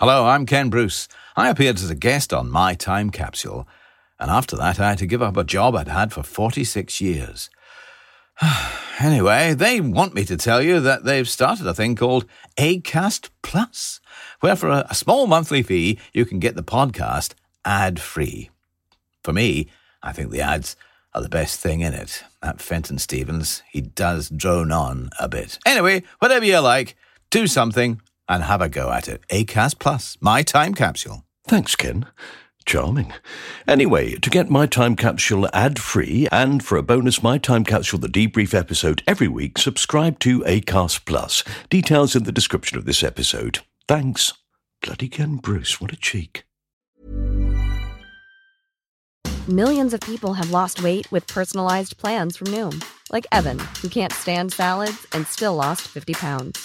Hello, I'm Ken Bruce. I appeared as a guest on My Time Capsule, and after that, I had to give up a job I'd had for 46 years. anyway, they want me to tell you that they've started a thing called ACAST Plus, where for a, small monthly fee, you can get the podcast ad free. For me, I think the ads are the best thing in it. That Fenton Stevens, he does drone on a bit. Anyway, whatever you like, do something and have a go at it. ACAST Plus, my time capsule. Thanks, Ken. Charming. Anyway, to get My Time Capsule ad free and for a bonus My Time Capsule The Debrief episode every week, subscribe to ACAST Plus. Details in the description of this episode. Thanks. Bloody Ken Bruce, what a cheek. Millions of people have lost weight with personalized plans from Noom, like Evan, who can't stand salads and still lost 50 pounds.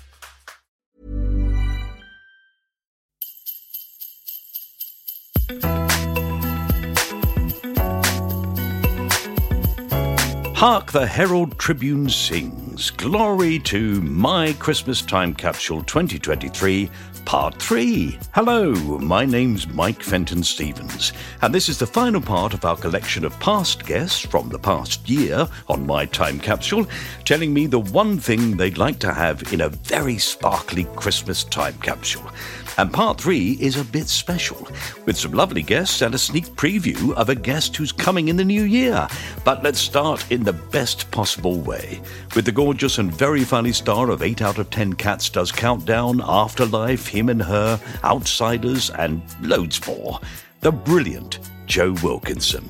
Hark the Herald Tribune sings. Glory to My Christmas Time Capsule 2023, Part 3. Hello, my name's Mike Fenton Stevens, and this is the final part of our collection of past guests from the past year on My Time Capsule, telling me the one thing they'd like to have in a very sparkly Christmas time capsule. And part three is a bit special, with some lovely guests and a sneak preview of a guest who's coming in the new year. But let's start in the best possible way, with the gorgeous and very funny star of 8 out of 10 Cats Does Countdown, Afterlife, Him and Her, Outsiders, and loads more. The brilliant Joe Wilkinson.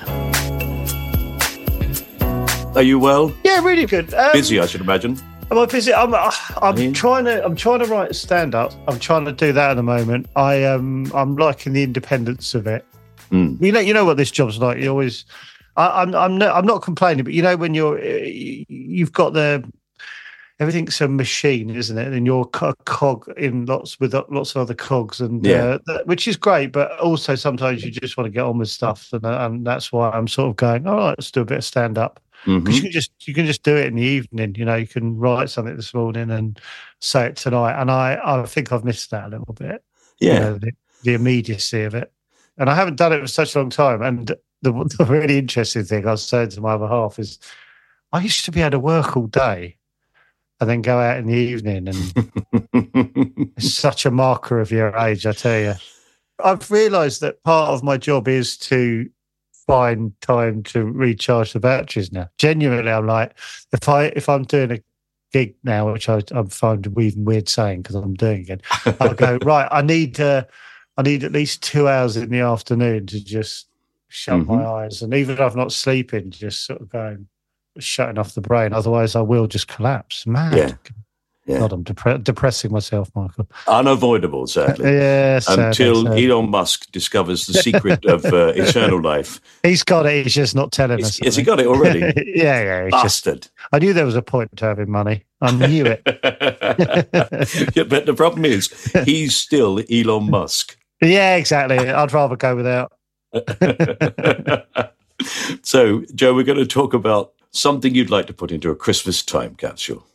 Are you well? Yeah, really good. Um, Busy, I should imagine. Am I busy? I'm. uh, I'm Yeah. trying to. I'm trying to write a stand up. I'm trying to do that at the moment. I um. I'm liking the independence of it. Mm. You know. You know what this job's like. You always. I, I'm. I'm. No, I'm not complaining, but you know when you're. uh, You've got the. Everything's a machine, isn't it? And you're a cog in lots with lots of other cogs, and Yeah. uh, that, which is great. But also sometimes you just want to get on with stuff, and, uh, and that's why I'm sort of going. All right, let's do a bit of stand up Because mm-hmm. you can just you can just do it in the evening. You know, you can write something this morning and say it tonight. And I I think I've missed that a little bit. you Yeah. know, the, the immediacy of it. And I haven't done it for such a long time. And the, the really interesting thing I was saying to my other half is, I used to be able to work all day and then go out in the evening, and it's such a marker of your age. I tell you, I've realised that part of my job is to find time to recharge the batteries now. Genuinely, I'm like, if I if I'm doing a gig now, which I, I find even weird saying because I'm doing it, I'll go right. I need uh, I need at least two hours in the afternoon to just shut my eyes, and even if I'm not sleeping, just sort of going shutting off the brain. Otherwise, I will just collapse. Mad. Yeah. Yeah. God, I'm depre- depressing myself, Michael. Unavoidable, sadly. Yeah, sadly, Until sadly. Elon Musk discovers the secret of uh, eternal life. he's got it. He's just not telling Has, us. has he got it already? yeah, yeah. He's just, Bastard. I knew there was a point to having money. I knew it. yeah, but the problem is, he's still Elon Musk. yeah, exactly. I'd rather go without. so, Joe, we're going to talk about something you'd like to put into a Christmas time capsule.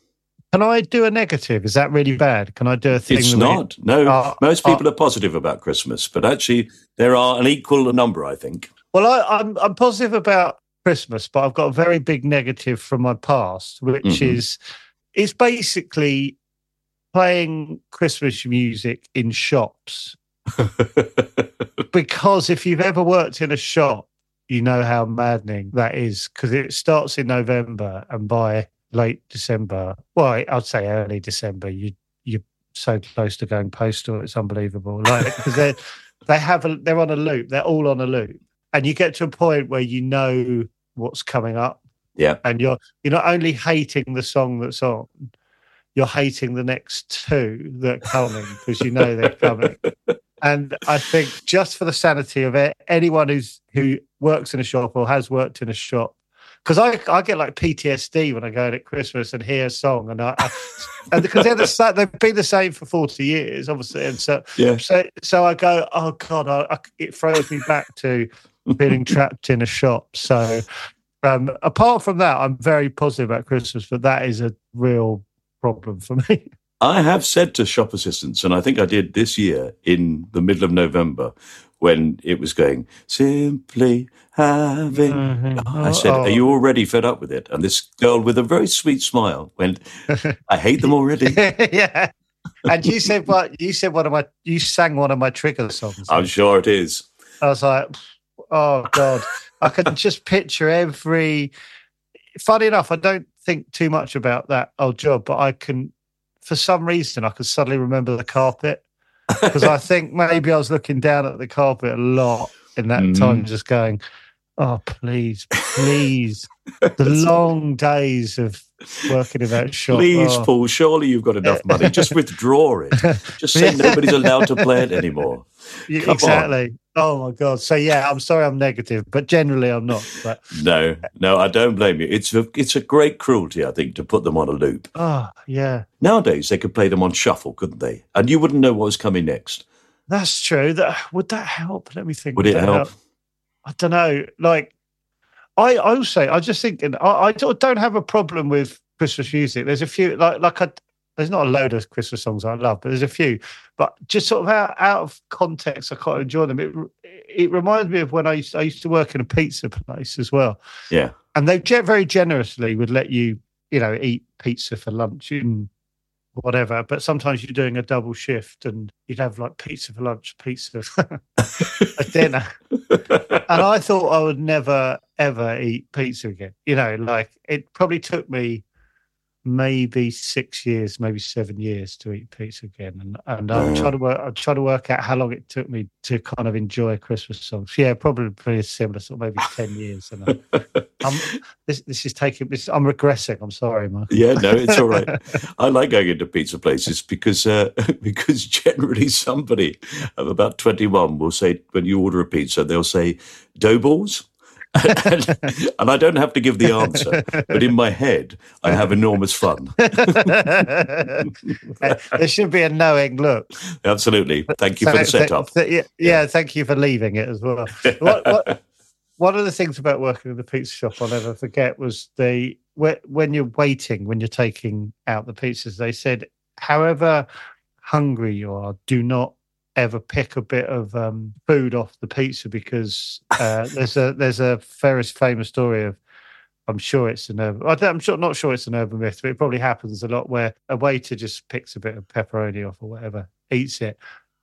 Can I do a negative? Is that really bad? Can I do a thing? It's not. No, Uh, most uh, people are positive about Christmas, but actually, there are an equal number, I think. Well, I, I'm I'm positive about Christmas, but I've got a very big negative from my past, which Mhm. is it's basically playing Christmas music in shops. because if you've ever worked in a shop, you know how maddening that is because it starts in November and by late December, well, I'd say early December, you you're so close to going postal, it's unbelievable. Like because they they have a, they're on a loop, they're all on a loop, and you get to a point where you know what's coming up, yeah. and you're you're not only hating the song that's on, you're hating the next two that are coming because you know they're coming. And I think just for the sanity of it, anyone who's who works in a shop or has worked in a shop, because I I get like PTSD when I go out at Christmas and hear a song, and I, I and because they're the they've been the same for forty years, obviously, and so Yeah. so so I go, oh god, I, I, it throws me back to feeling trapped in a shop. So um, apart from that, I'm very positive about Christmas, but that is a real problem for me. I have said to shop assistants, and I think I did this year in the middle of November when it was going simply having. I said, Oh. Are you oh. already fed up with it? And this girl with a very sweet smile went, I hate them already. yeah. And you said what? You said one of my. You sang one of my trigger songs. I'm sure it is. I was like, oh god, I can just picture every. Funny enough, I don't think too much about that old job, but I can, for some reason, I can suddenly remember the carpet because I think maybe I was looking down at the carpet a lot in that Mm. time, just going, "Oh, please, please." the long days of working in that shop. Please, oh. Paul, surely you've got enough money. Just withdraw it. Just say nobody's allowed to play it anymore. Come on. exactly. Oh my god. So yeah, I'm sorry I'm negative, but generally I'm not. But No, no, I don't blame you. It's a, it's a great cruelty, I think, to put them on a loop. oh yeah, Nowadays, they could play them on shuffle, couldn't they? And you wouldn't know what was coming next. that's true. That would that help? Let me think. Would it that help? I don't know. Like I I also I just thinking I, I don't have a problem with Christmas music. There's a few like like I there's not a load of Christmas songs I love, but there's a few. But just sort of out, out of context, I quite enjoy them. It it reminds me of when I used I used to work in a pizza place as well. Yeah. and they very generously would let you, you know, eat pizza for lunch and whatever. But sometimes you're doing a double shift, and you'd have like pizza for lunch, pizza for dinner. And I thought I would never ever eat pizza again. You know, like it probably took me maybe six years, maybe seven years to eat pizza again. And and I'm trying to work. I'm trying to work out how long it took me to kind of enjoy Christmas songs. Yeah, probably pretty similar, sort of maybe ten years. And I, I'm this this is taking. This, I'm regressing. I'm sorry, Mark. Yeah, no, it's all right. I like going into pizza places because uh, because generally somebody of about twenty one will say when you order a pizza they'll say dough balls. And, and I don't have to give the answer, but in my head I have enormous fun. there should be a knowing look. Absolutely. Thank you for the setup. yeah, yeah, thank you for leaving it as well. What, what, one of the things about working in the pizza shop I'll never forget was the whe- when you're waiting, when you're taking out the pizzas, they said, however hungry you are, do not ever pick a bit of um, food off the pizza because uh, there's a there's a very famous story of I'm sure it's an urban. I'm sure, not sure it's an urban myth, but it probably happens a lot where a waiter just picks a bit of pepperoni off or whatever, eats it,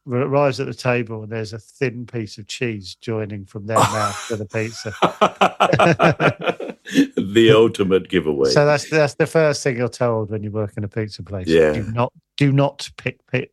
arrives at the table, and there's a thin piece of cheese joining from their mouth to the pizza. the ultimate giveaway. So that's that's the first thing you're told when you work in a pizza place. Yeah. do not do not pick pick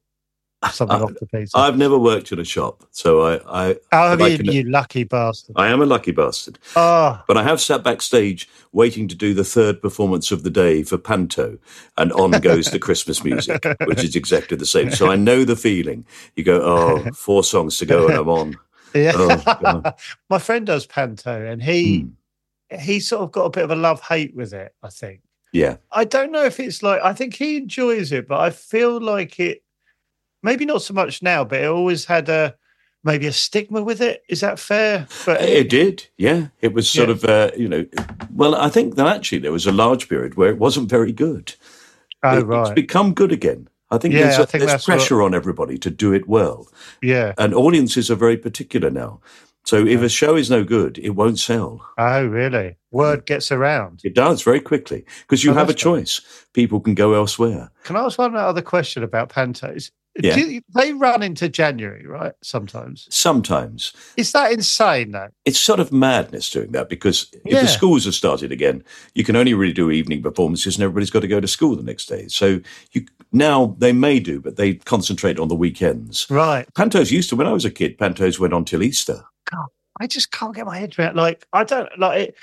something off the pizza. I've never worked in a shop, so I I, oh, I you, can- you lucky bastard! I am a lucky bastard. Oh, But I have sat backstage waiting to do the third performance of the day for Panto, and on goes the Christmas music, which is exactly the same. So I know the feeling. You go, oh, four songs to go, and I'm on. yeah. Oh, My friend does panto, and he Hmm. he sort of got a bit of a love hate with it. I think. Yeah, I don't know if it's like I think he enjoys it, but I feel like it maybe not so much now, but it always had a maybe a stigma with it. Is that fair? But it did. Yeah, it was sort Yeah. of, uh, you know, well, I think that actually there was a large period where it wasn't very good. oh It- It's become good again. I think Yeah, there's, a, I think there's that's what- pressure on everybody to do it well. yeah. And audiences are very particular now. So if a show is no good, it won't sell. Oh really? Word gets around. It does very quickly because you Oh, have a choice. People can go elsewhere. Can I ask one other question about pantos? Yeah. You- they run into January, right? Sometimes. Sometimes Is that insane though? it's sort of madness doing that because if Yeah. the schools have started again, you can only really do evening performances and everybody's got to go to school the next day. So you now they may do, but they concentrate on the weekends. Right. Pantos used to, when I was a kid, Pantos went on till Easter. God, I just can't get my head around. Like I don't like it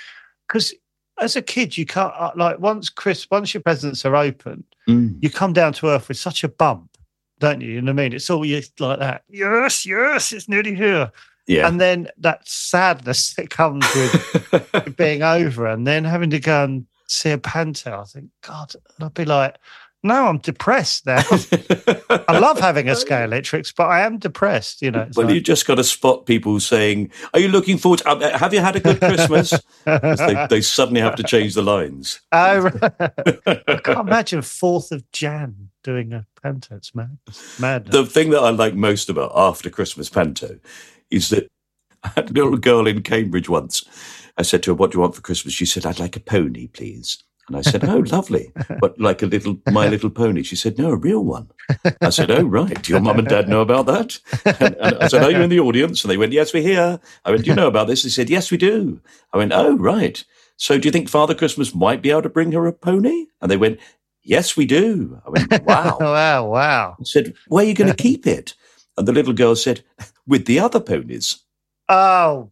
because as a kid you can't uh, like once Chris once your presents are open, Mm. you come down to earth with such a bump, don't you? You know what I mean? It's all you like that. Yes, yes, it's nearly here. Yeah. And then that sadness that comes with being over and then having to go and see a panto. I think, God, I'd be like, no, I'm depressed now. I love having a Scalextrics, but I am depressed. You know, it's well, like- you just got to spot people saying, "Are you looking forward? To, uh, have you had a good Christmas?" they, they suddenly have to change the lines. Oh, right. I can't imagine fourth of Jan doing a panto. It's mad, madness. The thing that I like most about After Christmas Panto is that I had a little girl in Cambridge once. I said to her, "What do you want for Christmas?" She said, "I'd like a pony, please." And I said, "Oh, lovely, but like a little My Little Pony." She said, "No, a real one." I said, "Oh, right. Do your mum and dad know about that?" And, and I said, "Are you in the audience?" And they went, "Yes, we're here." I went, "Do you know about this?" They said, "Yes, we do." I went, "Oh, right. So, do you think Father Christmas might be able to bring her a pony?" And they went, "Yes, we do." I went, "Wow." wow, wow. I said, Where are you going to keep it? And the little girl said, With the other ponies. Oh,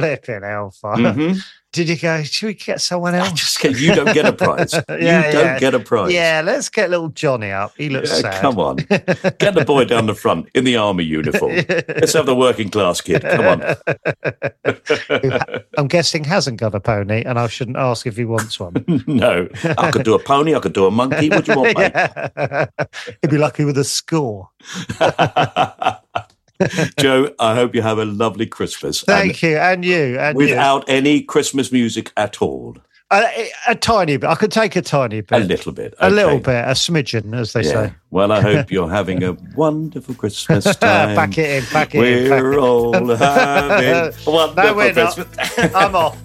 flipping hellfire. Mhm. Did you go, should we get someone I else? just get, you don't get a prize. Yeah, you don't get a prize. Yeah, let's get little Johnny up. He looks Yeah, sad. come on. Get the boy down the front in the army uniform. Let's have the working class kid. Come on. I'm guessing hasn't got a pony, and I shouldn't ask if he wants one. no. I could do a pony. I could do a monkey. What do you want, mate? He'd be lucky with a score. Joe, I hope you have a lovely Christmas. Thank you, and you, and and without any Christmas music at all. A, a tiny bit. I could take a tiny bit, A little bit. a little bit, a smidgen, as they Yeah. say. Well, I hope you're having a wonderful Christmas time. Back it in, back it in. We're all having a wonderful No, we're not. Christmas. I'm off.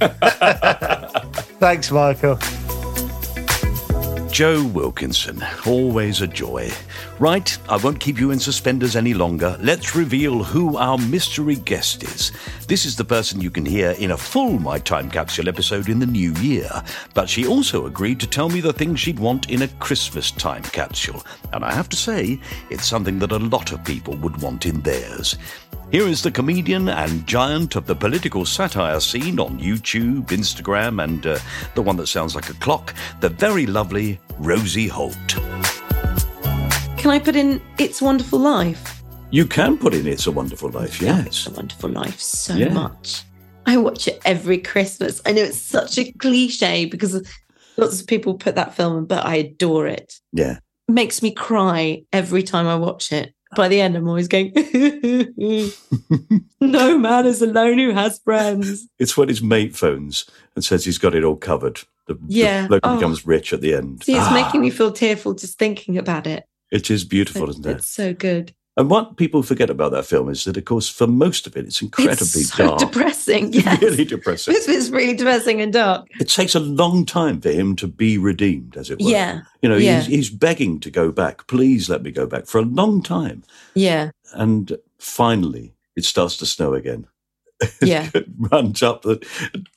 Thanks, Michael. Joe Wilkinson, always a joy. Right, I won't keep you in suspenders any longer. Let's reveal who our mystery guest is. This is the person you can hear in a full My Time Capsule episode in the new year. But she also agreed to tell me the things she'd want in a Christmas time capsule. And I have to say, it's something that a lot of people would want in theirs. Here is the comedian and giant of the political satire scene on YouTube, Instagram, and uh, the one that sounds like a clock, the very lovely Rosie Holt. Can I put in It's a Wonderful Life? You can put in It's a Wonderful Life, yes. It's a Wonderful Life so Yeah. much. I watch it every Christmas. I know it's such a cliche because lots of people put that film, but I adore it. Yeah. It makes me cry every time I watch it. By the end, I'm always going, No man is alone who has friends. It's when his mate phones and says he's got it all covered. The, Yeah. the bloke Oh. becomes rich at the end. See, it's Ah, making me feel tearful just thinking about it. It is beautiful, It- isn't it? It's so good. And what people forget about that film is that, of course, for most of it, it's incredibly it's so dark. depressing. Yes. really depressing. This bit's really depressing and dark. It takes a long time for him to be redeemed, as it were. Yeah. You know, Yeah. he's, he's begging to go back. Please let me go back for a long time. Yeah. And finally, it starts to snow again. Yeah. runs up, the,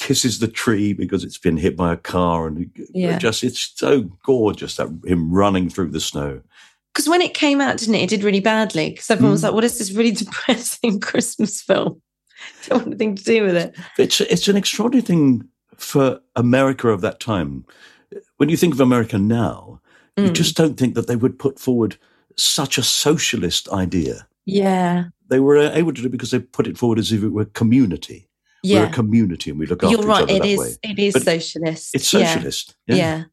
kisses the tree because it's been hit by a car, and Yeah. just it's so gorgeous that him running through the snow. Because when it came out, didn't it? It did really badly because everyone was Mm. like, "What is this really depressing Christmas film?" Don't want anything to do with it. It's it's an extraordinary thing for America of that time. When you think of America now, you Mm. just don't think that they would put forward such a socialist idea. Yeah, They were able to do it because they put it forward as if it were community. We're a yeah. community and we look after You're each right. other It that is. way. It is But socialist. It's Yeah. socialist. Yeah.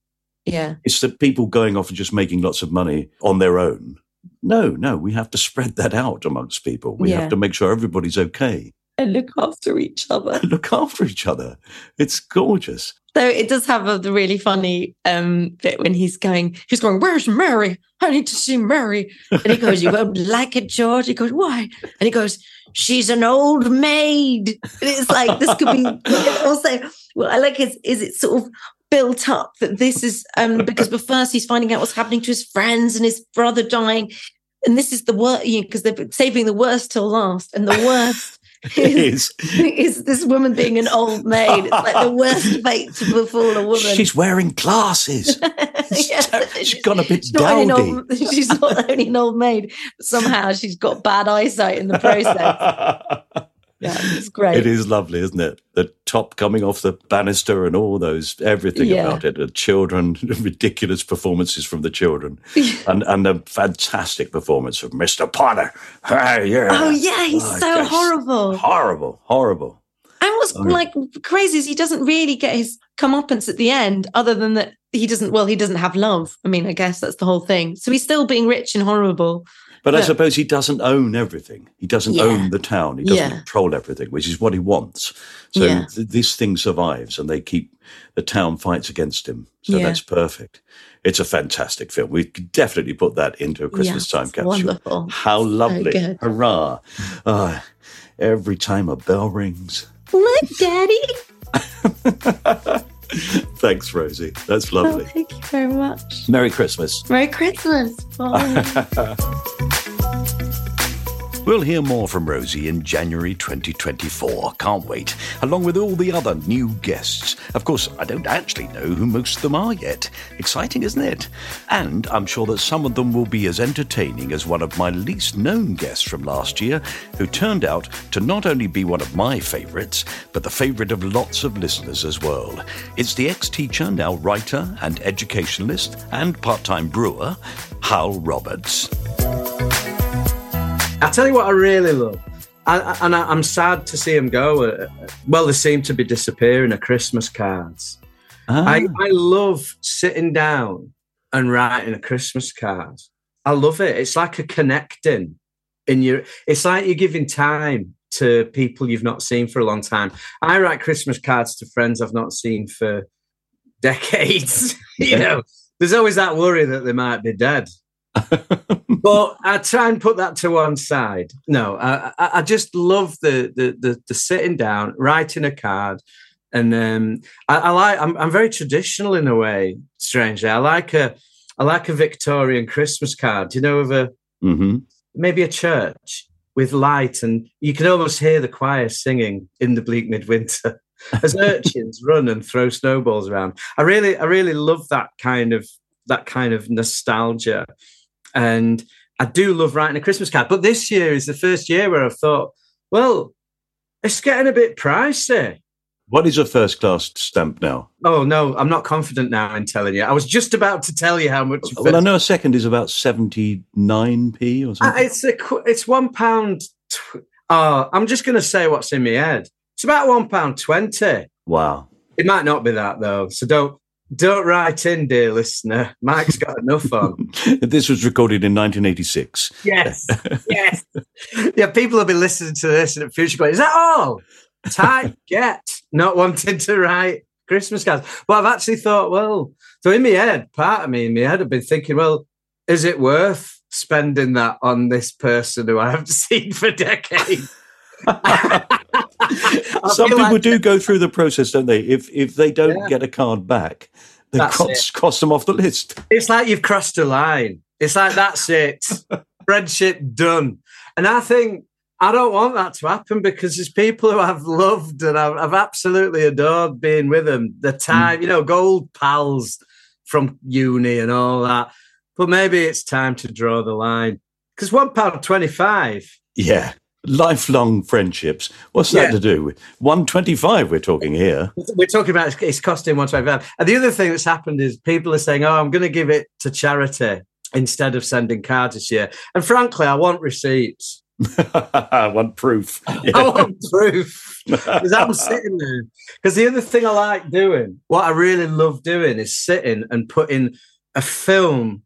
Yeah, It's the people going off and just making lots of money on their own. No, no, we have to spread that out amongst people. We Yeah. have to make sure everybody's okay. And look after each other. Look after each other. It's gorgeous. So it does have a really funny um, bit when he's going, he's going, Where's Mary? I need to see Mary. And he goes, You won't like it, George. He goes, Why? And he goes, She's an old maid. And it's like this could be also well, I like is is it sort of built up that this is um because but first he's finding out what's happening to his friends and his brother dying. And this is the worst because they're saving the worst till last. And the worst is is. is this woman being an old maid. It's like the worst fate to befall a woman. She's wearing glasses. Yes, She's gone a bit she's not, only old, she's not only an old maid, but somehow she's got bad eyesight in the process. Yeah, it's great. It is lovely, isn't it? The top coming off the banister and all those, everything Yeah. about it. The children, ridiculous performances from the children, and and a fantastic performance of Mr. Potter. Ah, yeah. Oh yeah, he's Oh, so yes. horrible. Horrible, horrible. And what's Oh. like crazy is he doesn't really get his comeuppance at the end, other than that he doesn't. Well, he doesn't have love. I mean, I guess that's the whole thing. So he's still being rich and horrible. But I suppose he doesn't own everything. He doesn't Yeah. own the town. He doesn't Yeah. control everything, which is what he wants. So Yeah. th- this thing survives, and they keep the town fights against him. So that's perfect. It's a fantastic film. We could definitely put that into a Christmas time capsule. wonderful. How lovely! good. Hurrah! Ah, every time a bell rings. Look, Daddy. Thanks, Rosie. That's Oh, lovely. thank you very much. Merry Christmas. Merry Christmas. Bye. We'll hear more from Rosie in January 2024. Can't wait. Along with all the other new guests. Of course, I don't actually know who most of them are yet. Exciting, isn't it? And I'm sure that some of them will be as entertaining as one of my least known guests from last year, who turned out to not only be one of my favourites, but the favourite of lots of listeners as well. It's the ex teacher, now writer and educationalist, and part time brewer, Hywel Roberts. I tell you what, I really love, I, and I, I'm sad to see them go. Uh, well, they seem to be disappearing. Are Christmas cards? I, I love sitting down and writing a Christmas card. I love it. It's like a connecting in your. It's like you're giving time to people you've not seen for a long time. I write Christmas cards to friends I've not seen for decades. you know, there's always that worry that they might be dead. but I try and put that to one side. No, I, I, I just love the, the the the sitting down, writing a card, and um, I, I like. I'm, I'm very traditional in a way. Strangely, I like a I like a Victorian Christmas card. You know, of a hmm maybe a church with light, and you can almost hear the choir singing in the bleak midwinter as urchins run and throw snowballs around. I really, I really love that kind of that kind of nostalgia, and I do love writing a Christmas card. But this year is the first year where I've thought, well, it's getting a bit pricey. What is a first class stamp now? Oh no, I'm not confident now in telling you. I was just about to tell you how much. Well, I know a second is about 79p or Uh, something. it's a qu- it's one pound. Tw- oh, I'm just going to say what's in my head. It's about one pound twenty. wow. It might not be that though, so don't don't write in, dear listener. Mike's got enough on. this was recorded in 1986. Yes, yes. Yeah, people will be listening to this in the future. Going, is that all? Tight get not wanting to write Christmas cards. But I've actually thought, well, so in my head, part of me in my head, I've been thinking, well, is it worth spending that on this person who I haven't seen for decades? Some people like- do go through the process, don't they? If if they don't Yeah. get a card back, they cross, cross them off the list. It's like you've crossed a line. It's like that's it. Friendship done. And I think I don't want that to happen because there's people who I've loved and I've, I've absolutely adored being with them. The mm. time, you know, gold pals from uni and all that. But maybe it's time to draw the line because one pound twenty-five. Yeah. Lifelong friendships. What's that Yeah. to do with 125? We're talking here. We're talking about it's- costing one twenty-five. And the other thing that's happened is people are saying, "Oh, I'm going to give it to charity." Instead of sending cards this year, and frankly, I want receipts. I want proof. I want proof because I'm sitting there. Because the other thing I like doing, what I really love doing, is sitting and putting a film,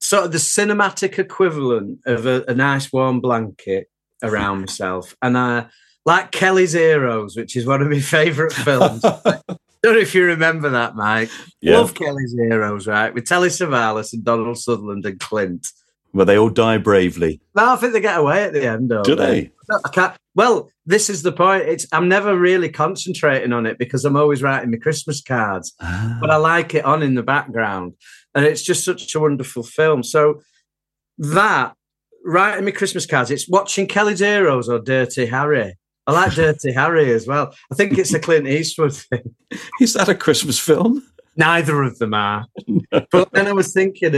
sort of the cinematic equivalent of a, a nice warm blanket around myself, and I like Kelly's Heroes, which is one of my favourite films. I Don't know if you remember that, Mike. Yeah. Love Kelly's Heroes, right? With Telly Savalas and Donald Sutherland and Clint. Where they all die bravely. No, I think they get away at the end. Do they? Can't. Well, this is the point. It's I'm never really concentrating on it because I'm always writing my Christmas cards, ah. but I like it on in the background, and it's just such a wonderful film. So that writing me Christmas cards, it's watching Kelly's Heroes or Dirty Harry. I like Dirty Harry as well. I think it's a Clint Eastwood thing. Is that a Christmas film? Neither of them are. but then I was thinking,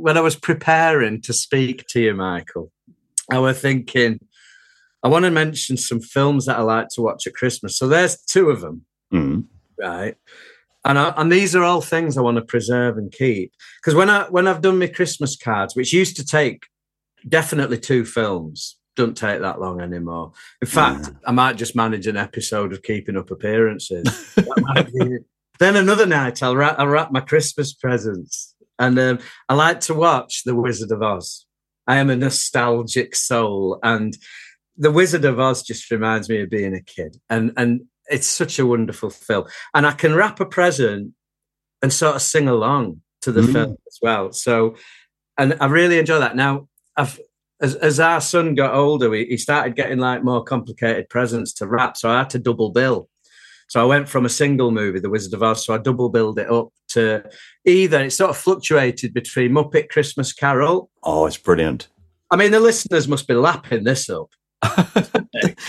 when I was preparing to speak to you, Michael, I was thinking, I want to mention some films that I like to watch at Christmas. So there's two of them, Mm. right? And I, and these are all things I want to preserve and keep because when I when I've done my Christmas cards, which used to take definitely two films, don't take that long anymore. In fact, I might just manage an episode of Keeping Up Appearances. That might be it. then another night, I'll wrap, I'll wrap my Christmas presents, and um, I like to watch The Wizard of Oz. I am a nostalgic soul, and The Wizard of Oz just reminds me of being a kid, and and it's such a wonderful film. And I can wrap a present and sort of sing along to the Mm. film as well. So, and I really enjoy that. Now, I've as, as our son got older, he, he started getting like more complicated presents to wrap. So I had to double bill. So I went from a single movie, The Wizard of Oz, so I double billed it up to either it sort of fluctuated between Muppet Christmas Carol. Oh, it's brilliant. I mean, the listeners must be lapping this up.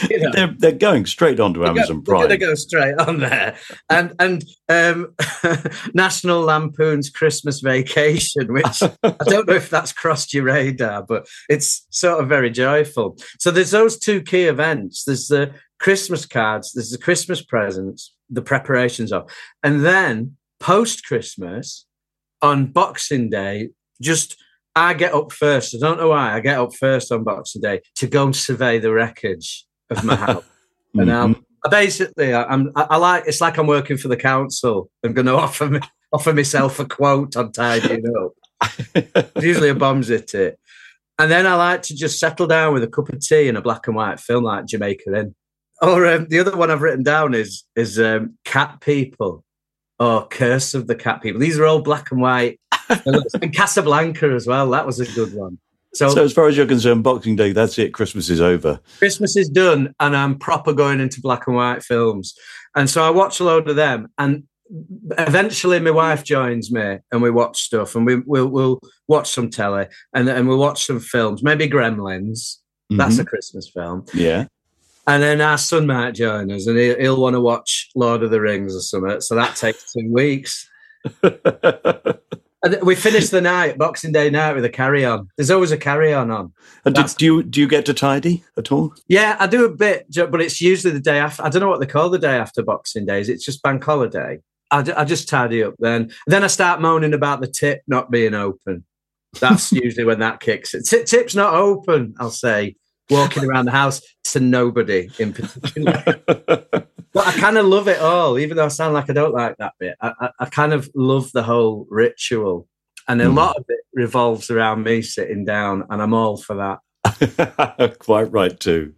You know. They're, they're going straight onto go- Amazon We're Prime. going to go straight on there, and and um, National Lampoon's Christmas Vacation, which I don't know if that's crossed your radar, but it's sort of very joyful. So there's those two key events. There's the Christmas cards. There's the Christmas presents, the preparations of, and then post Christmas on Boxing Day, just. I get up first. I don't know why. I get up first on Boxing Day to go and survey the wreckage of my house. And um, Mhm. I basically, I- I'm, I, I like. It's like I'm working for the council. I'm going to offer me, offer myself a quote on tidying up. It's usually a bombs hit it, and then I like to just settle down with a cup of tea and a black and white film like Jamaica Inn. Or um, the other one I've written down is is um, Cat People or Curse of the Cat People. These are all black and white. And Casablanca as well. That was a good one. So, so, as far as you're concerned, Boxing Day, that's it. Christmas is over. Christmas is done and I'm proper going into black and white films. And so I watch a load of them and eventually my wife joins me and we watch stuff and we, we'll, we'll watch some telly and, and we'll watch some films, maybe Gremlins. That's a Christmas film. Mm-hmm. Yeah. And then our son might join us and he'll, he'll want to watch Lord of the Rings or something. So that takes two weeks. We finish the night, Boxing Day night, with a carry on. There's always a carry on on. And do, do you do you get to tidy at all? Yeah, I do a bit, but it's usually the day after. I don't know what they call the day after Boxing Days. It's just bank holiday. I, I just tidy up then. Then I start moaning about the tip not being open. That's usually when that kicks it. Tip, tip's not open, I'll say, walking around the house to nobody in particular. but I kind of love it all, even though I sound like I don't like that bit. I, I, I kind of love the whole ritual. And a Mm. lot of it revolves around me sitting down, and I'm all for that. Quite right too.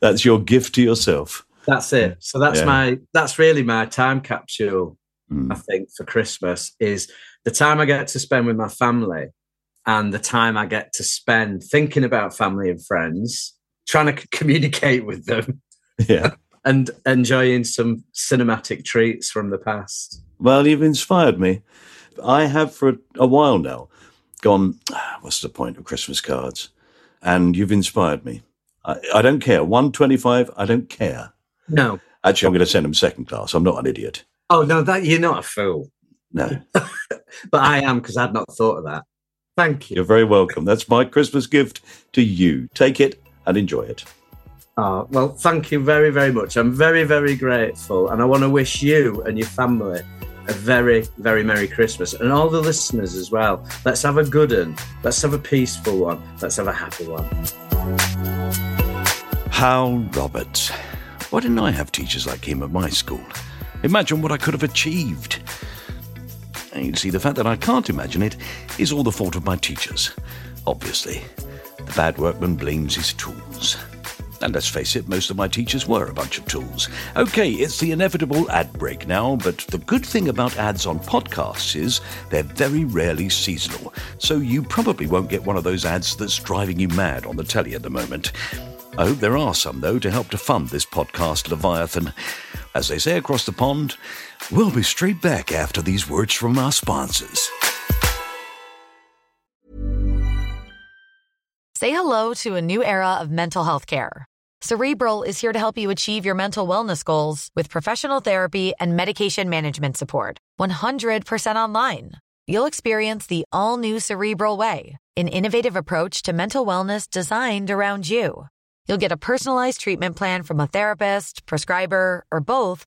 That's your gift to yourself. That's it. So that's Yeah. my that's really my time capsule, Mm. I think, for Christmas is the time I get to spend with my family and the time I get to spend thinking about family and friends, trying to communicate with them Yeah. and enjoying some cinematic treats from the past. Well, you've inspired me. I have for a, a while now gone, "Ah, what's the point of Christmas cards? And you've inspired me. I, I don't care. 125, I don't care. No. Actually, I'm going to send them second class. I'm not an idiot. Oh no, that you're not a fool. No, But I am because I'd not thought of that. Thank you. you're very welcome. That's my Christmas gift to you. Take it and enjoy it. Oh, well, thank you very, very much. I'm very, very grateful. And I want to wish you and your family a very, very Merry Christmas. And all the listeners as well. Let's have a good one. Let's have a peaceful one. Let's have a happy one. Hywel Roberts. Why didn't I have teachers like him at my school? Imagine what I could have achieved. And you see, the fact that I can't imagine it is all the fault of my teachers. Obviously, the bad workman blames his tools. And let's face it, most of my teachers were a bunch of tools. Okay, it's the inevitable ad break now, but the good thing about ads on podcasts is they're very rarely seasonal. So you probably won't get one of those ads that's driving you mad on the telly at the moment. I hope there are some, though, to help to fund this podcast, Leviathan. As they say across the pond, we'll be straight back after these words from our sponsors. Say hello to a new era of mental health care. Cerebral is here to help you achieve your mental wellness goals with professional therapy and medication management support. 100% online. You'll experience the all new Cerebral Way, an innovative approach to mental wellness designed around you. You'll get a personalized treatment plan from a therapist, prescriber, or both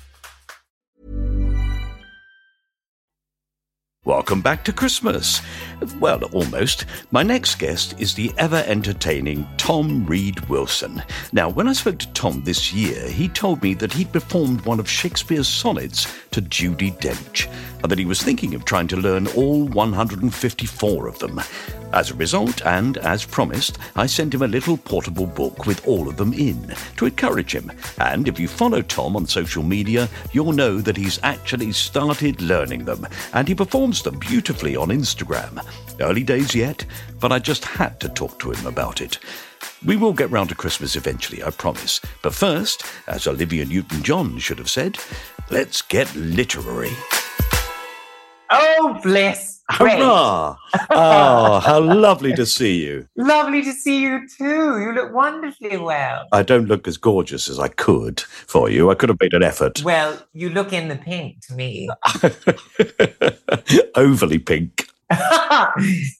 Welcome back to Christmas. Well, almost. My next guest is the ever entertaining Tom Reed Wilson. Now, when I spoke to Tom this year, he told me that he'd performed one of Shakespeare's sonnets to Judi Dench, and that he was thinking of trying to learn all 154 of them. As a result, and as promised, I sent him a little portable book with all of them in to encourage him. And if you follow Tom on social media, you'll know that he's actually started learning them, and he them beautifully on Instagram. Early days yet, but I just had to talk to him about it. We will get round to Christmas eventually, I promise. But first, as Olivia Newton John should have said, let's get literary. Oh, bless. Hurrah! Oh, how lovely to see you. Lovely to see you too. You look wonderfully well. I don't look as gorgeous as I could for you. I could have made an effort. Well, you look in the pink to me. Overly pink.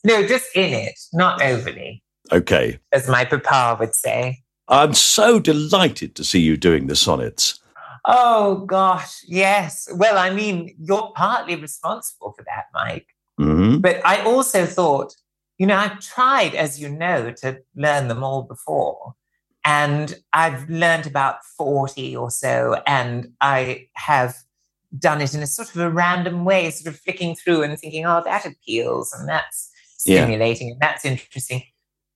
no, just in it, not overly, Okay. as my papa would say. I'm so delighted to see you doing the sonnets. Oh, gosh, yes. Well, I mean, you're partly responsible for that, Mike. Hmm But I also thought, you know, I've tried, as you know, to learn them all before. And I've learned about 40 or so, and I have done it in a sort of a random way, sort of flicking through and thinking, oh, that appeals and that's Yeah. stimulating and that's interesting.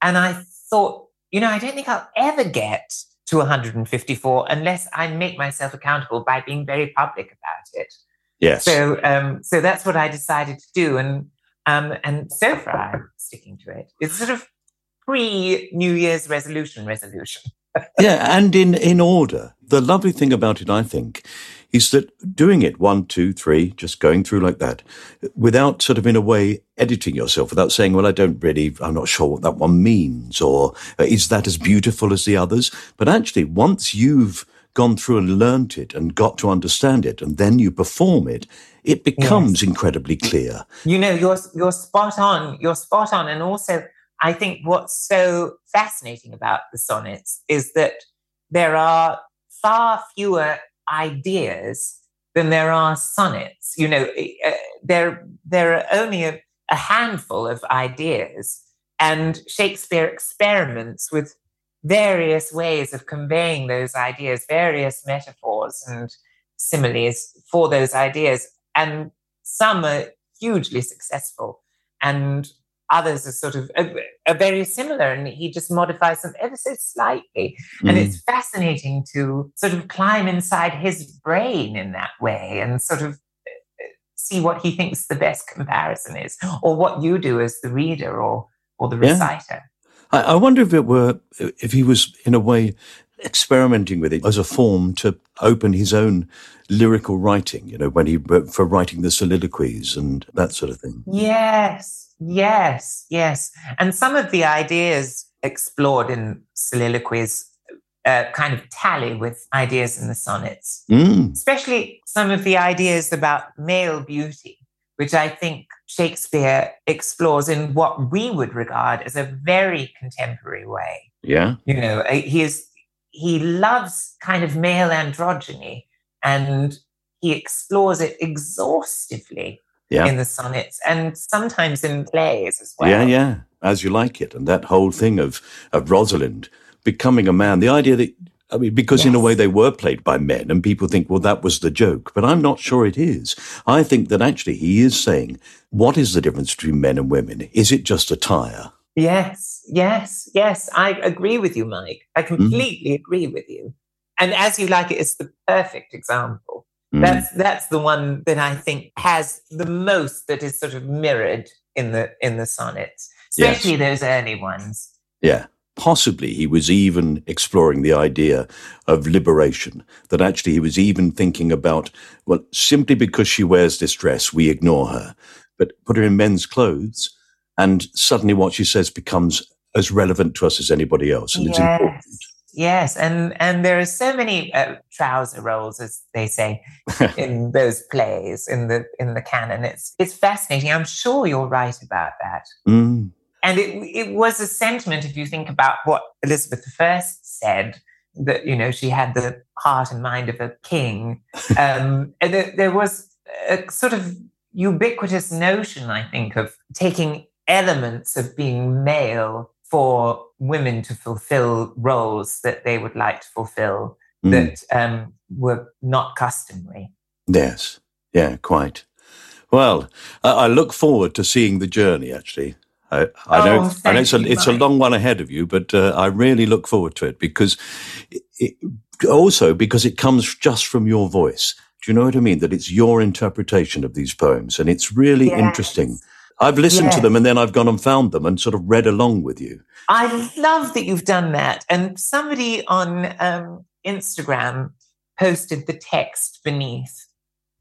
And I thought, you know, I don't think I'll ever get to 154 unless I make myself accountable by being very public about it. Yes. So, um, so that's what I decided to do, and um, and so far I'm sticking to it. It's sort of pre New Year's resolution resolution. yeah, and in, in order. The lovely thing about it, I think, is that doing it one, two, three, just going through like that, without sort of in a way editing yourself, without saying, well, I don't really, I'm not sure what that one means, or is that as beautiful as the others? But actually, once you've gone through and learnt it and got to understand it, and then you perform it, it becomes incredibly clear. You know, you're you're spot on. You're spot on, and also I think what's so fascinating about the sonnets is that there are far fewer ideas than there are sonnets. You know, uh, there there are only a, a handful of ideas, and Shakespeare experiments with various ways of conveying those ideas, various metaphors and similes for those ideas, and some are hugely successful, and others are sort of are, are very similar, and he just modifies them ever so slightly. And Mm. it's fascinating to sort of climb inside his brain in that way and sort of uh, see what he thinks the best comparison is, or what you do as the reader or or the Yeah. reciter. I, I wonder if it were, if he was in a way experimenting with it as a form to open his own lyrical writing, you know, when he, for writing the soliloquies and that sort of thing. Yes, yes, yes. And some of the ideas explored in soliloquies uh, kind of tally with ideas in the sonnets, Mm. especially some of the ideas about male beauty, which I think Shakespeare explores in what we would regard as a very contemporary way. Yeah. You know, uh, he is he loves kind of male androgyny and he explores it exhaustively Yeah. in the sonnets and sometimes in plays as well. Yeah, yeah, as you like it. And that whole thing of, of Rosalind becoming a man, the idea that, I mean, because in a way they were played by men and people think, well, that was the joke. But I'm not sure it is. I think that actually he is saying, what is the difference between men and women? Is it just attire? Yes, yes, yes. I agree with you, Mike. I Mm-hmm. completely agree with you. And as you like it, it's the perfect example. Mm. That's that's the one that I think has the most that is sort of mirrored in the in the sonnets, Yes. especially those early ones. Yeah. Possibly he was even exploring the idea of liberation, that actually he was even thinking about, well, simply because she wears this dress, we ignore her, but put her in men's clothes, and suddenly what she says becomes as relevant to us as anybody else. And it's important. Yes, and and there are so many uh, trouser roles, as they say, in those plays in the in the canon. It's it's fascinating. I'm sure you're right about that. Mm. And it it was a sentiment if you think about what Elizabeth I said that you know she had the heart and mind of a king, um, and there, there was a sort of ubiquitous notion, I think, of taking elements of being male for women to fulfill roles that they would like to fulfill Mm. that um, were not customary. Yes. Yeah, quite. Well, I, I look forward to seeing the journey. Actually, I, I know, Oh, I know it's a you, it's a long one ahead of you, but uh, I really look forward to it because it, also because it comes just from your voice. Do you know what I mean? That it's your interpretation of these poems, and it's really Yes. interesting. I've listened to them, and then I've gone and found them and sort of read along with you. I love that you've done that. And somebody on um, Instagram posted the text beneath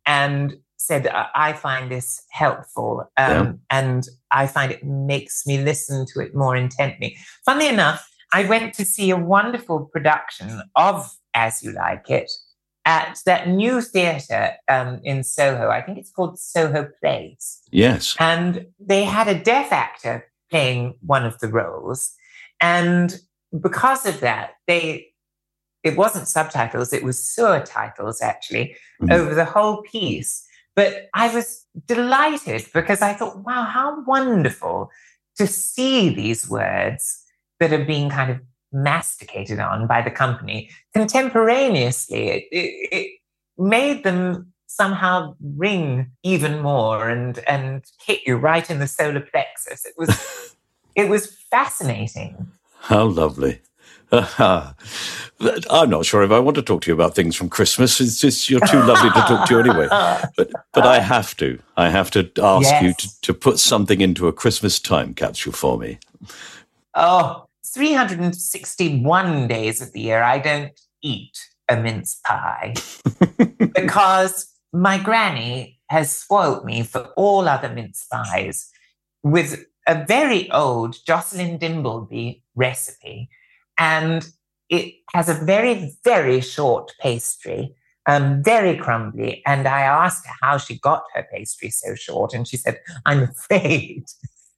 and said, I find this helpful. Um, And I find it makes me listen to it more intently. Funnily enough, I went to see a wonderful production of As You Like It at that new theatre um, in Soho. I think it's called Soho Place Yes. and they had a deaf actor playing one of the roles and because of that they it wasn't subtitles it was surtitles actually Mhm. over the whole piece but i was delighted because i thought wow how wonderful to see these words that are being kind of masticated on by the company. Contemporaneously it, it, it made them somehow ring even more and and hit you right in the solar plexus. It was it was fascinating. How lovely. I'm not sure if I want to talk to you about things from Christmas. It's just you're too lovely to talk to you anyway. But but I have to. I have to ask you to, to put something into a Christmas time capsule for me. oh 361 days of the year i don't eat a mince pie because my granny has spoilt me for all other mince pies with a very old Josceline Dimbleby recipe. And it has a very, very short pastry, um, very crumbly. And I asked her how she got her pastry so short. And she said, I'm afraid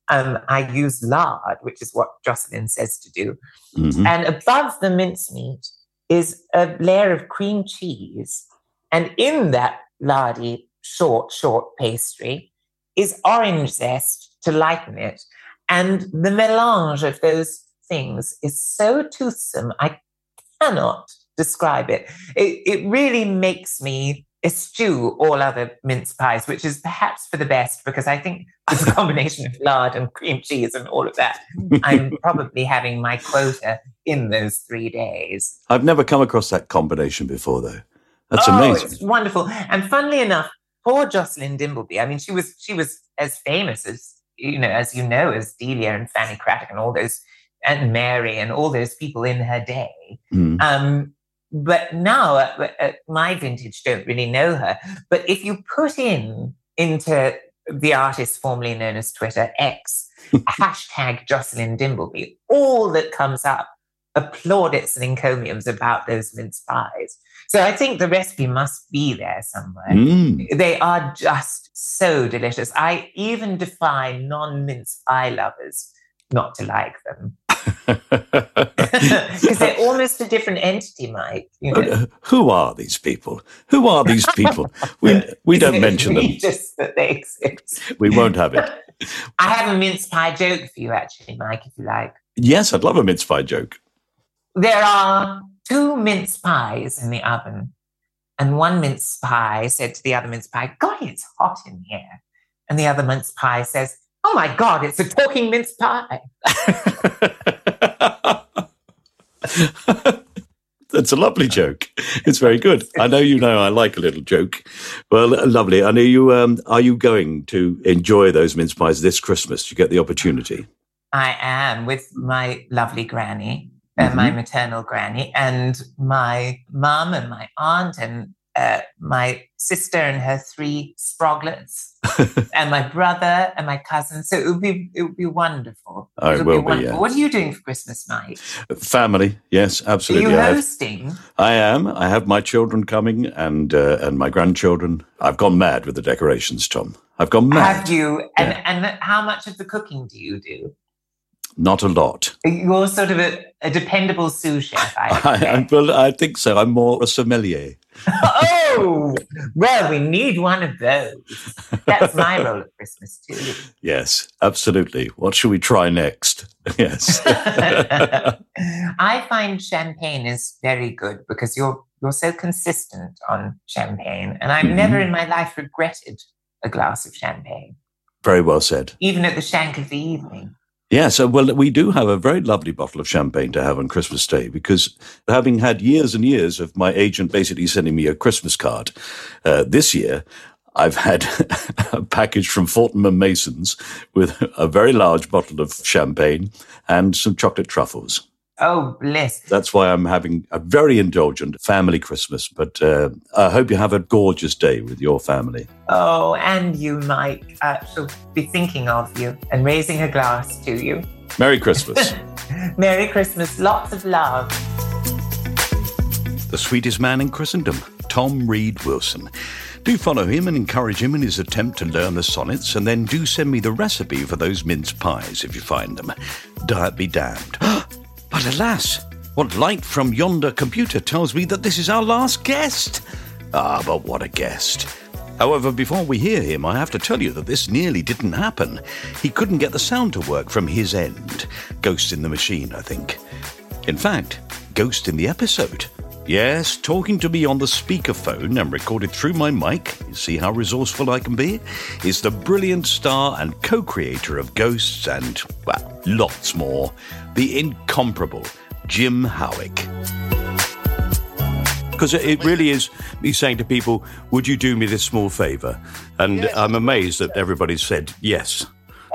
um, I use lard, which is what Josceline says to do. Mhm. And above the mincemeat is a layer of cream cheese. And in that lardy, short, short pastry is orange zest to lighten it. And the melange of those things is so toothsome, I cannot describe it. It, it really makes me eschew all other mince pies, which is perhaps for the best because I think with a combination of lard and cream cheese and all of that, I'm probably having my quota in those three days. I've never come across that combination before, though. That's oh, amazing. It's wonderful. And funnily enough, poor Josceline Dimbleby, I mean, she was she was as famous as you know, as you know, as Delia and Fanny Cradock and all those and Mary and all those people in her day. Mm. Um, but now, at, at my vintage, don't really know her. But if you put in into the artist formerly known as Twitter X hashtag Josceline Dimbleby, all that comes up are plaudits and encomiums about those mince pies. So I think the recipe must be there somewhere. Mm. They are just so delicious. I even defy non mince pie lovers not to like them. Because they're almost a different entity, Mike. You know? Uh, Who are these people? Who are these people? We we don't mention them. Just that they exist. We won't have it. I have a mince pie joke for you, actually, Mike, if you like. Yes, I'd love a mince pie joke. There are two mince pies in the oven, and one mince pie said to the other mince pie, God, it's hot in here. And the other mince pie says, Oh my God, it's a talking mince pie. That's a lovely joke. It's very good. I know you know I like a little joke. Well, lovely. And are you um, are you going to enjoy those mince pies this Christmas? You get the opportunity. I am with my lovely granny, uh, my maternal granny, and my mum and my aunt and uh, my sister and her three sproglets, and my brother and my cousin. So it would be it would be wonderful. Oh, it will be, wonderful. yeah. What are you doing for Christmas night? Family, yes, absolutely. Are you I have, hosting? I am. I have my children coming and uh, and my grandchildren. I've gone mad with the decorations, Tom. I've gone mad. Have you? And Yeah. and how much of the cooking do you do? Not a lot. You're sort of a, a dependable sous chef. I, I. I, well, I think so. I'm more a sommelier. oh, well, we need one of those. That's my role at Christmas too. Yes, absolutely. What should we try next? Yes. I find champagne is very good because you're you're so consistent on champagne, and I've Mhm. never in my life regretted a glass of champagne, Very well said. even at the shank of the evening. Yeah, so well, we do have a very lovely bottle of champagne to have on Christmas Day because having had years and years of my agent basically sending me a Christmas card, uh, this year I've had a package from Fortnum and Masons with a very large bottle of champagne and some chocolate truffles. Oh, bliss! That's why I'm having a very indulgent family Christmas. But uh, I hope you have a gorgeous day with your family. Oh, and you, Mike. Uh, she'll be thinking of you and raising a glass to you. Merry Christmas. Merry Christmas. Lots of love. the sweetest man in Christendom, Tom Read-Wilson. Do follow him and encourage him in his attempt to learn the sonnets, and then do send me the recipe for those mince pies if you find them. Diet be damned. but alas, what light from yonder computer tells me that this is our last guest. Ah, but what a guest. However, before we hear him, I have to tell you that this nearly didn't happen. He couldn't get the sound to work from his end. Ghost in the machine, I think. In fact, Ghost in the episode. Yes, talking to me on the speakerphone and recorded through my mic, you see how resourceful I can be, is the brilliant star and co creator of Ghosts and, well, lots more, the incomparable Jim Howick. Because it really is me saying to people, Would you do me this small favour? And I'm amazed that everybody's said yes.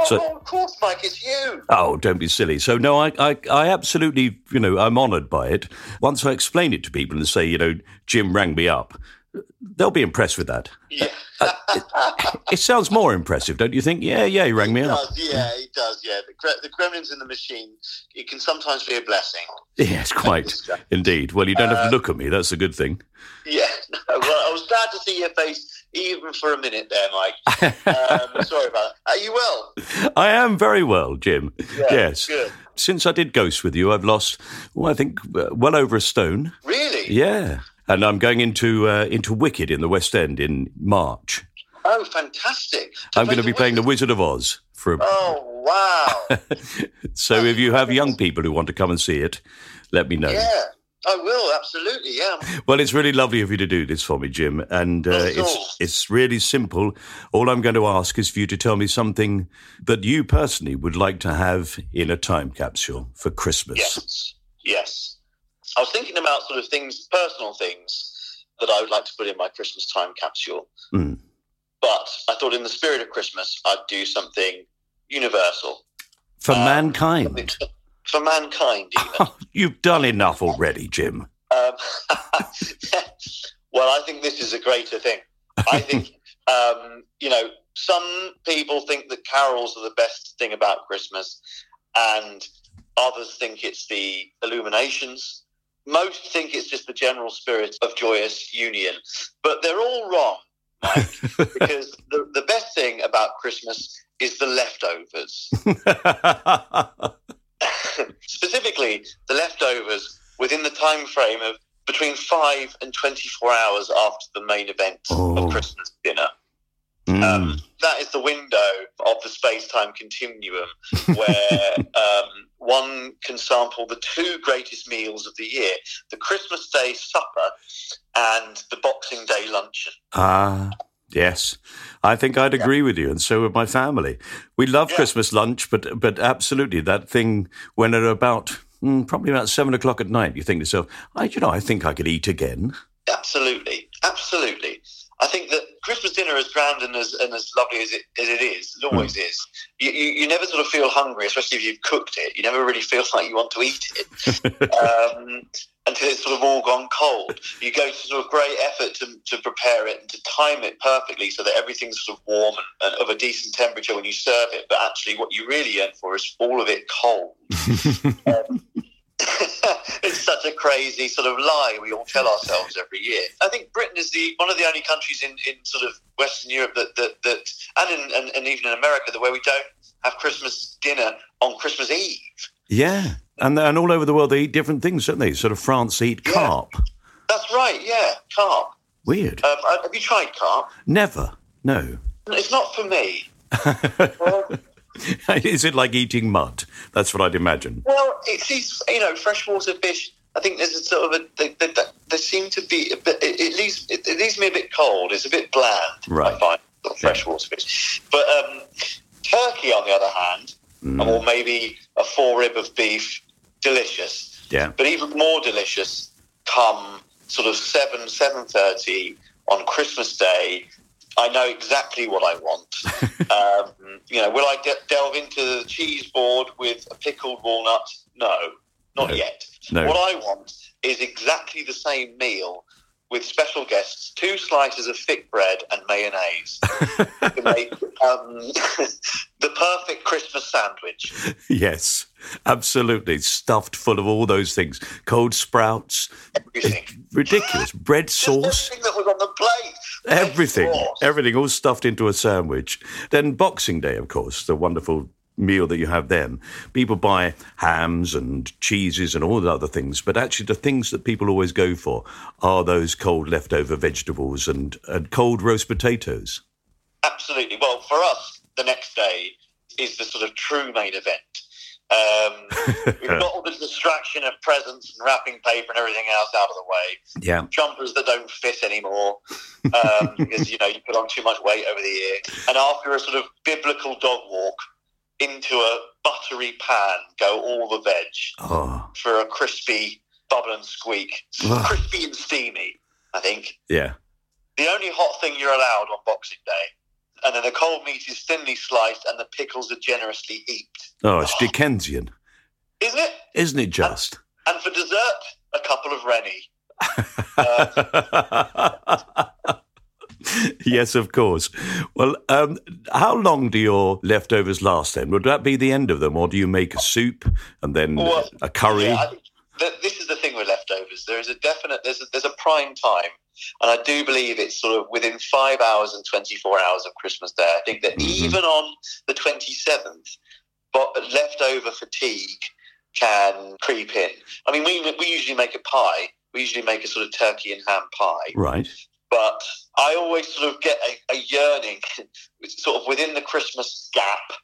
So, oh, of course, Mike, it's you. Oh, don't be silly. So no, I, I, I absolutely, you know, I'm honoured by it. Once I explain it to people and say, you know, Jim rang me up, they'll be impressed with that. Yeah. Uh, it sounds more impressive, don't you think? Yeah, yeah, he rang me It up. yeah, it does, yeah. The, the gremlins in the machine, it can sometimes be a blessing. Yes, quite, indeed. Well, you don't have to uh, look at me. That's a good thing. Yeah, no, well, I was glad to see your face even for a minute there, Mike. Um, sorry about that. Are you well? I am very well, Jim. Yeah, yes. good. Since I did Ghost with you, I've lost, well, I think, uh, well over a stone. Really? Yeah. And I'm going into uh, into Wicked in the West End in March. Oh, fantastic. I'm going to be playing The Wizard of Oz for a Oh, wow. So if you have young people who want to come and see it, let me know. yeah, I will, absolutely, yeah. Well, it's really lovely of you to do this for me, Jim, and uh, at all. it's it's really simple. All I'm going to ask is for you to tell me something that you personally would like to have in a time capsule for Christmas. Yes, yes. I was thinking about sort of things, personal things that I would like to put in my Christmas time capsule. Mm. But I thought, in the spirit of Christmas, I'd do something universal For Um, mankind. For mankind. Even. You've done enough already, Jim. um, well, I think this is a greater thing. I think, um, you know, some people think that carols are the best thing about Christmas, and others think it's the illuminations. Most think it's just the general spirit of joyous union, but they're all wrong, Mike, because the, the best thing about Christmas is the leftovers. Specifically, the leftovers within the time frame of between five and 24 hours after the main event Oh. of Christmas dinner. Mm. Um, that is the window of the space time continuum where um, one can sample the two greatest meals of the year the Christmas Day supper and the Boxing Day luncheon. Ah, yes. I think I'd agree with you, and so would my family. We love Yeah. Christmas lunch, but but absolutely that thing when at about mm, probably about seven o'clock at night, you think to yourself, I, you know, I think I could eat again. Absolutely, absolutely. I think that Christmas dinner, as grand and as, and as lovely as it, as it is, it always is, you, you, you never sort of feel hungry, especially if you've cooked it. You never really feel like you want to eat it um, until it's sort of all gone cold. You go to sort of great effort to, to prepare it and to time it perfectly so that everything's sort of warm and, and of a decent temperature when you serve it. But actually, what you really yearn for is all of it cold. Um, it's such a crazy sort of lie we all tell ourselves every year. I think Britain is the one of the only countries in, in sort of Western Europe that that, that and, in, and and even in America that where we don't have Christmas dinner on Christmas Eve. Yeah, and and all over the world they eat different things, don't they? Sort of France eat Yeah. carp. That's right, yeah, carp. Weird. Um, uh, have you tried carp? Never. No. It's not for me. Is it like eating mud? That's what I'd imagine. Well, it's these, you know, freshwater fish. I think there's a sort of a, they, they, they seem to be a bit, it, it leaves, it, it leaves me a bit cold. It's a bit bland, Right. I find, sort of freshwater fish. But um, turkey, on the other hand, Mm. or maybe a four rib of beef, delicious. Yeah. But even more delicious come sort of 7, 7.30 on Christmas Day. I know exactly what I want. um, you know, will I de- delve into the cheese board with a pickled walnut? No, not No. yet. No. What I want is exactly the same meal with special guests, two slices of thick bread and mayonnaise to make um, the perfect Christmas sandwich. Yes, absolutely. Stuffed full of all those things. Cold sprouts. Everything. Ridiculous. Bread sauce. Everything that was on the plate. Bread Everything. sauce. Everything all stuffed into a sandwich. Then Boxing Day, of course, the wonderful meal that you have then. People buy hams and cheeses and all the other things, but actually the things that people always go for are those cold leftover vegetables and, and cold roast potatoes. Absolutely. Well, for us, the next day is the sort of true main event. Um, we've got all the distraction of presents and wrapping paper and everything else out of the way. Yeah. Jumpers that don't fit anymore um, because you know you put on too much weight over the year. And after a sort of biblical dog walk into a buttery pan, go all the veg Oh, for a crispy bubble and squeak, Ugh. crispy and steamy. I think yeah. the only hot thing you're allowed on Boxing Day. And then the cold meat is thinly sliced and the pickles are generously heaped. Oh, it's Dickensian, Isn't it? isn't it just? And for dessert, a couple of Rennie. Uh, yes, of course. Well, um, how long do your leftovers last then? Would that be the end of them, or do you make a soup and then Well, a curry? Yeah, this is the thing with leftovers. There is a definite, there's a, there's a prime time. And I do believe it's sort of within five hours and 24 hours of Christmas Day. I think that Mhm. even on the 27th, but leftover fatigue can creep in. I mean, we, we usually make a pie. We usually make a sort of turkey and ham pie. right. But I always sort of get a, a yearning, sort of within the Christmas gap,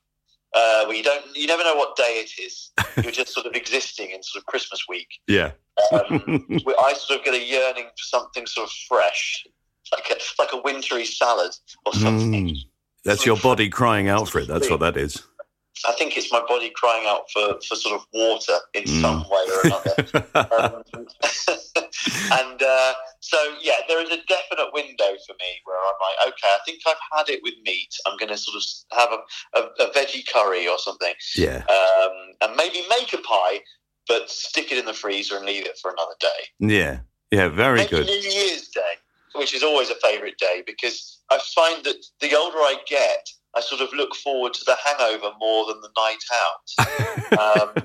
uh, where you don't, you never know what day it is. You're just sort of existing in sort of Christmas week. Yeah. Um, I sort of get a yearning for something sort of fresh, like a like a wintry salad or something. Mm. That's your body crying out for it. That's what that is. I think it's my body crying out for, for sort of water in Mm. some way or another. um, and uh, so, yeah, there is a definite window for me where I'm like, okay, I think I've had it with meat. I'm going to sort of have a, a, a veggie curry or something, yeah. um, and maybe make a pie, but stick it in the freezer and leave it for another day. Yeah. Yeah. Very maybe good. New Year's Day, which is always a favourite day because I find that the older I get, I sort of look forward to the hangover more than the night out. Um,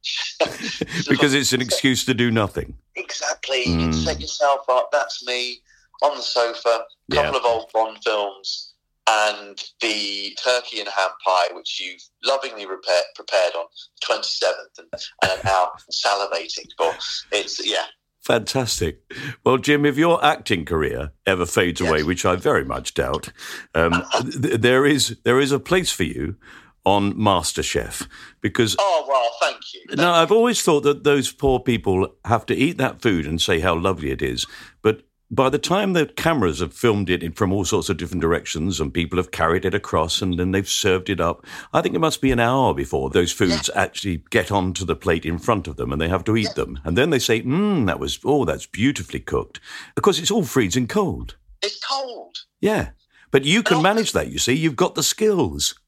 because it's an excuse to do nothing. Exactly. You Mm. set yourself up. That's me on the sofa. Yeah. Couple of old Bond films. and the turkey and ham pie, which you've lovingly repair, prepared on 27th and, and are now salivating for. It's, yeah. Fantastic. Well, Jim, if your acting career ever fades away, which I very much doubt, um, th- there is there is a place for you on MasterChef because. Oh well, thank you. No, I've always thought that those poor people have to eat that food and say how lovely it is, but by the time the cameras have filmed it from all sorts of different directions and people have carried it across and then they've served it up, I think it must be an hour before those foods yeah. actually get onto the plate in front of them and they have to eat yeah. them. And then they say, mmm, that was, oh, that's beautifully cooked. Because it's all freezing cold. It's cold. Yeah. But you can manage that, you see. You've got the skills.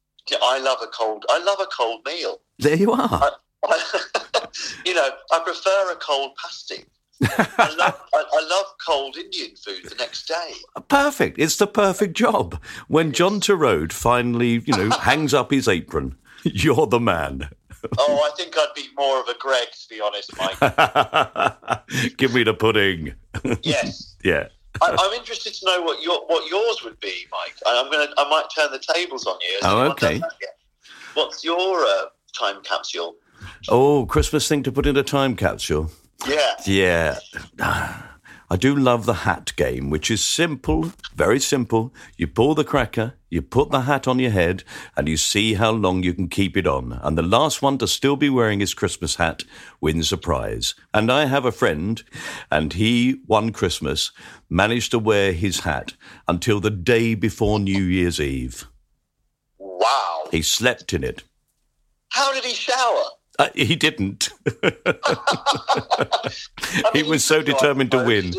I love a cold, I love a cold meal. There you are. I, I, you know, I prefer a cold pasty. I, love, I, I, love cold Indian food the next day. Perfect. It's the perfect job. When John Torode finally, you know, hangs up his apron, you're the man. oh, I think I'd be more of a Greg, to be honest, Mike. Give me the pudding. Yes. yeah. I, am interested to know what your what yours would be, Mike. I'm gonna. I might turn the tables on you. Oh, okay. What's your uh, time capsule? Oh, Christmas thing to put in a time capsule. Yeah. Yeah. I do love the hat game, which is simple, very simple. You pull the cracker, you put the hat on your head, and you see how long you can keep it on. And the last one to still be wearing his Christmas hat wins a prize. And I have a friend, and he, one Christmas, managed to wear his hat until the day before New Year's Eve. Wow. He slept in it. How did he shower? Uh, he didn't. he was so determined to win.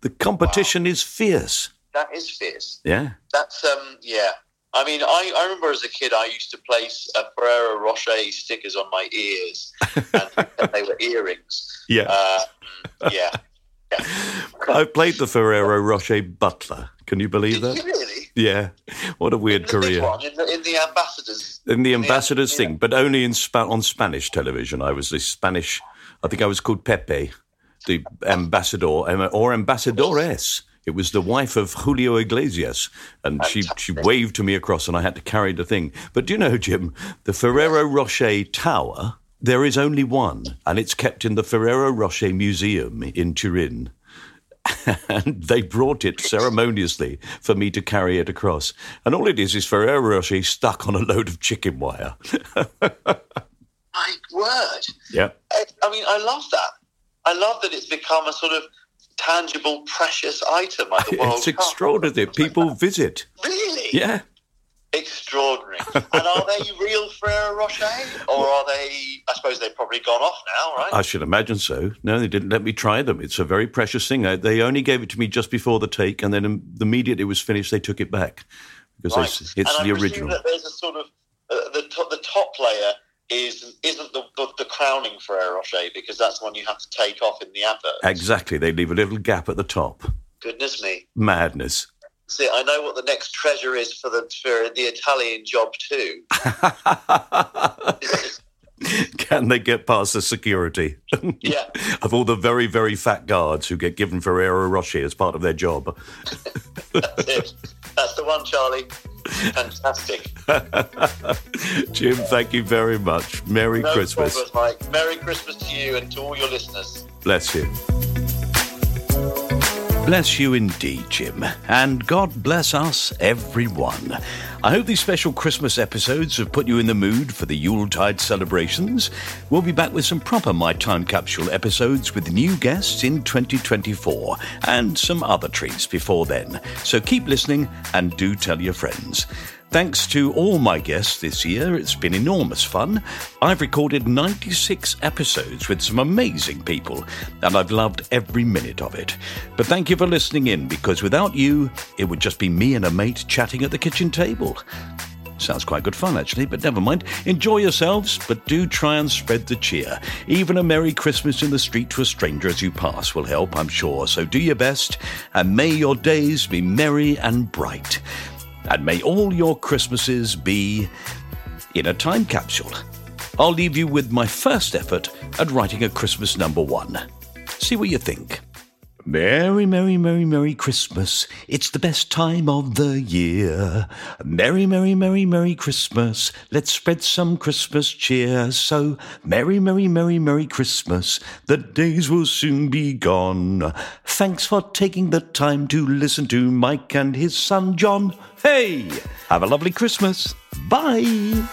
The competition wow. is fierce. That is fierce. Yeah. That's um. Yeah. I mean, I, I remember as a kid, I used to place a Ferrero Rocher stickers on my ears, and, and they were earrings. Yeah. Uh, yeah. yeah. I played the Ferrero Rocher butler. Can you believe Did that? You really? Yeah. What a weird in career. One, in, the, in the ambassadors. In the ambassadors thing, but only in Spa- on Spanish television. I was the Spanish. I think I was called Pepe, the ambassador or ambassadoress. It was the wife of Julio Iglesias, and she, she waved to me across, and I had to carry the thing. But do you know, Jim, the Ferrero Rocher Tower, there is only one, and it's kept in the Ferrero Rocher Museum in Turin. And they brought it ceremoniously for me to carry it across. And all it is is Ferrero Rocher stuck on a load of chicken wire. My word. Yeah. I, I mean, I love that. I love that it's become a sort of tangible, precious item like the World It's extraordinary. People visit. Really? Yeah. Extraordinary. and are they real Ferrero Rocher, or are they? I suppose they've probably gone off now, right? I should imagine so. No, they didn't let me try them. It's a very precious thing. They only gave it to me just before the take, and then the immediate it was finished, they took it back because right. it's, it's and the I original. That there's a sort of uh, the top, the top layer is isn't the, the, the crowning Ferrero Rocher because that's the one you have to take off in the advert. Exactly. They leave a little gap at the top. Goodness me. Madness. See, I know what the next treasure is for the for the Italian job too. Can they get past the security? Yeah. of all the very, very fat guards who get given Ferrero Rocher as part of their job. That's it. That's the one, Charlie. Fantastic. Jim, thank you very much. Merry no Christmas. Problems, Mike. Merry Christmas to you and to all your listeners. Bless you. Bless you indeed, Jim, and God bless us, everyone. I hope these special Christmas episodes have put you in the mood for the Yuletide celebrations. We'll be back with some proper My Time Capsule episodes with new guests in 2024 and some other treats before then. So keep listening and do tell your friends. Thanks to all my guests this year, it's been enormous fun. I've recorded 96 episodes with some amazing people, and I've loved every minute of it. But thank you for listening in, because without you, it would just be me and a mate chatting at the kitchen table. Sounds quite good fun, actually, but never mind. Enjoy yourselves, but do try and spread the cheer. Even a Merry Christmas in the street to a stranger as you pass will help, I'm sure. So do your best, and may your days be merry and bright. And may all your Christmases be in a time capsule. I'll leave you with my first effort at writing a Christmas number one. See what you think. Merry, merry, merry, merry Christmas. It's the best time of the year. Merry, merry, merry, merry Christmas. Let's spread some Christmas cheer. So, merry, merry, merry, merry Christmas. The days will soon be gone. Thanks for taking the time to listen to Mike and his son John. Hey, have a lovely Christmas. Bye.